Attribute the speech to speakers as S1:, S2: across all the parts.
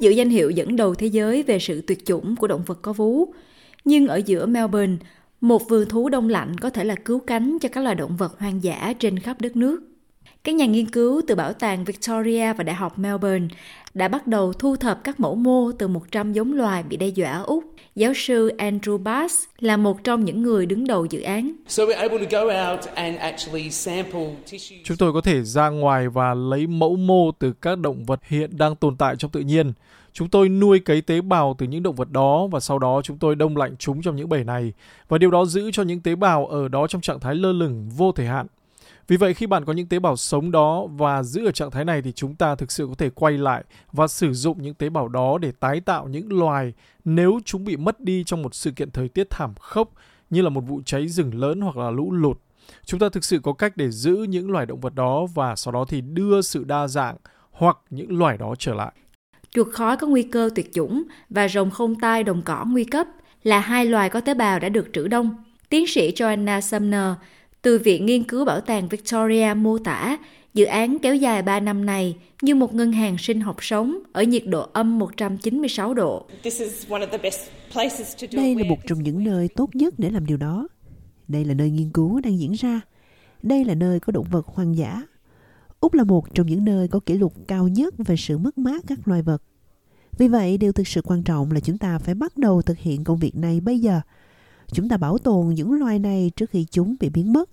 S1: Úc giữ danh hiệu dẫn đầu thế giới về sự tuyệt chủng của động vật có vú. Nhưng ở giữa Melbourne, một vườn thú đông lạnh có thể là cứu cánh cho các loài động vật hoang dã trên khắp đất nước. Các nhà nghiên cứu từ Bảo tàng Victoria và Đại học Melbourne đã bắt đầu thu thập các mẫu mô từ 100 giống loài bị đe dọa ở Úc. Giáo sư Andrew Bass là một trong những người đứng đầu dự án.
S2: Chúng tôi có thể ra ngoài và lấy mẫu mô từ các động vật hiện đang tồn tại trong tự nhiên. Chúng tôi nuôi cấy tế bào từ những động vật đó và sau đó chúng tôi đông lạnh chúng trong những bể này và điều đó giữ cho những tế bào ở đó trong trạng thái lơ lửng vô thời hạn. Vì vậy, khi bạn có những tế bào sống đó và giữ ở trạng thái này thì chúng ta thực sự có thể quay lại và sử dụng những tế bào đó để tái tạo những loài nếu chúng bị mất đi trong một sự kiện thời tiết thảm khốc như là một vụ cháy rừng lớn hoặc là lũ lụt. Chúng ta thực sự có cách để giữ những loài động vật đó và sau đó thì đưa sự đa dạng hoặc những loài đó trở lại.
S1: Chuột khói có nguy cơ tuyệt chủng và rồng không tai đồng cỏ nguy cấp là hai loài có tế bào đã được trữ đông. Tiến sĩ Joanna Sumner từ Viện Nghiên cứu Bảo tàng Victoria mô tả dự án kéo dài 3 năm này như một ngân hàng sinh học sống ở nhiệt độ âm 196 độ.
S3: Đây là một trong những nơi tốt nhất để làm điều đó. Đây là nơi nghiên cứu đang diễn ra. Đây là nơi có động vật hoang dã. Úc là một trong những nơi có kỷ lục cao nhất về sự mất mát các loài vật. Vì vậy, điều thực sự quan trọng là chúng ta phải bắt đầu thực hiện công việc này bây giờ – Chúng ta bảo tồn những loài này trước khi chúng bị biến mất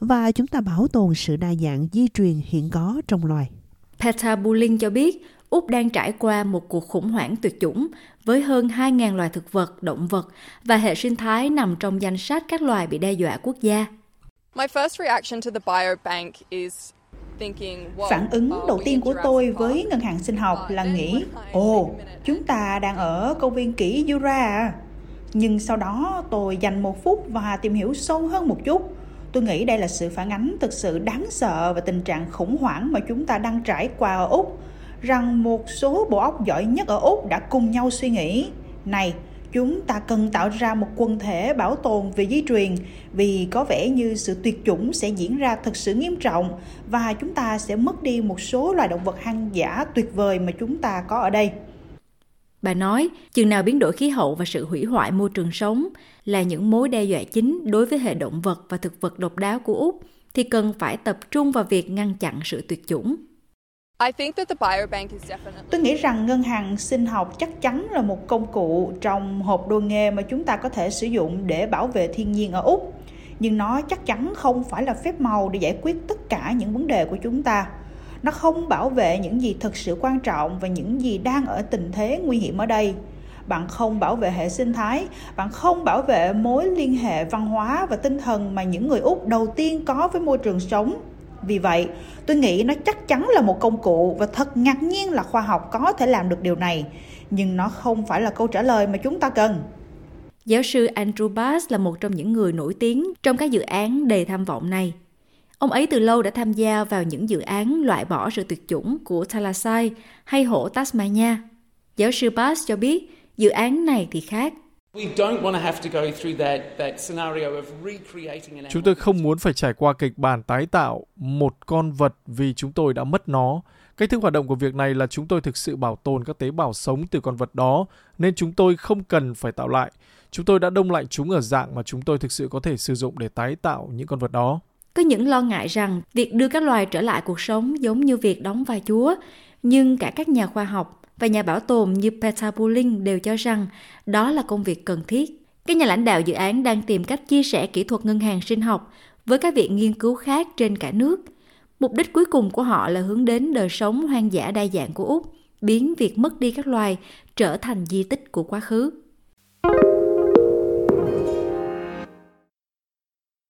S3: và chúng ta bảo tồn sự đa dạng di truyền hiện có trong loài.
S1: Peter Bulling cho biết Úc đang trải qua một cuộc khủng hoảng tuyệt chủng với hơn 2.000 loài thực vật, động vật và hệ sinh thái nằm trong danh sách các loài bị đe dọa quốc gia.
S4: Phản ứng đầu tiên của tôi với ngân hàng sinh học là nghĩ, ồ, chúng ta đang ở công viên kỷ Jura à? Nhưng sau đó tôi dành một phút và tìm hiểu sâu hơn một chút. Tôi nghĩ đây là sự phản ánh thực sự đáng sợ và tình trạng khủng hoảng mà chúng ta đang trải qua ở úc, rằng một số bộ óc giỏi nhất ở úc đã cùng nhau suy nghĩ, này, chúng ta cần tạo ra một quần thể bảo tồn về di truyền, vì có vẻ như sự tuyệt chủng sẽ diễn ra thật sự nghiêm trọng và chúng ta sẽ mất đi một số loài động vật hoang dã tuyệt vời mà chúng ta có ở đây.
S1: Bà nói, chừng nào biến đổi khí hậu và sự hủy hoại môi trường sống là những mối đe dọa chính đối với hệ động vật và thực vật độc đáo của Úc, thì cần phải tập trung vào việc ngăn chặn sự tuyệt chủng.
S4: Tôi nghĩ rằng ngân hàng sinh học chắc chắn là một công cụ trong hộp đồ nghề mà chúng ta có thể sử dụng để bảo vệ thiên nhiên ở Úc. Nhưng nó chắc chắn không phải là phép màu để giải quyết tất cả những vấn đề của chúng ta nó không bảo vệ những gì thực sự quan trọng và những gì đang ở tình thế nguy hiểm ở đây. Bạn không bảo vệ hệ sinh thái, bạn không bảo vệ mối liên hệ văn hóa và tinh thần mà những người úc đầu tiên có với môi trường sống. Vì vậy, tôi nghĩ nó chắc chắn là một công cụ và thật ngạc nhiên là khoa học có thể làm được điều này. Nhưng nó không phải là câu trả lời mà chúng ta cần.
S1: Giáo sư Andrew Bass là một trong những người nổi tiếng trong các dự án đầy tham vọng này. Ông ấy từ lâu đã tham gia vào những dự án loại bỏ sự tuyệt chủng của Thalassai hay hổ Tasmania. Giáo sư Bass cho biết dự án này thì khác.
S2: Chúng tôi không muốn phải trải qua kịch bản tái tạo một con vật vì chúng tôi đã mất nó. Cách thức hoạt động của việc này là chúng tôi thực sự bảo tồn các tế bào sống từ con vật đó, nên chúng tôi không cần phải tạo lại. Chúng tôi đã đông lạnh chúng ở dạng mà chúng tôi thực sự có thể sử dụng để tái tạo những con vật đó.
S1: Có những lo ngại rằng việc đưa các loài trở lại cuộc sống giống như việc đóng vai chúa, nhưng cả các nhà khoa học và nhà bảo tồn như Peter Bulling đều cho rằng đó là công việc cần thiết. Các nhà lãnh đạo dự án đang tìm cách chia sẻ kỹ thuật ngân hàng sinh học với các viện nghiên cứu khác trên cả nước. Mục đích cuối cùng của họ là hướng đến đời sống hoang dã đa dạng của Úc, biến việc mất đi các loài trở thành di tích của quá khứ.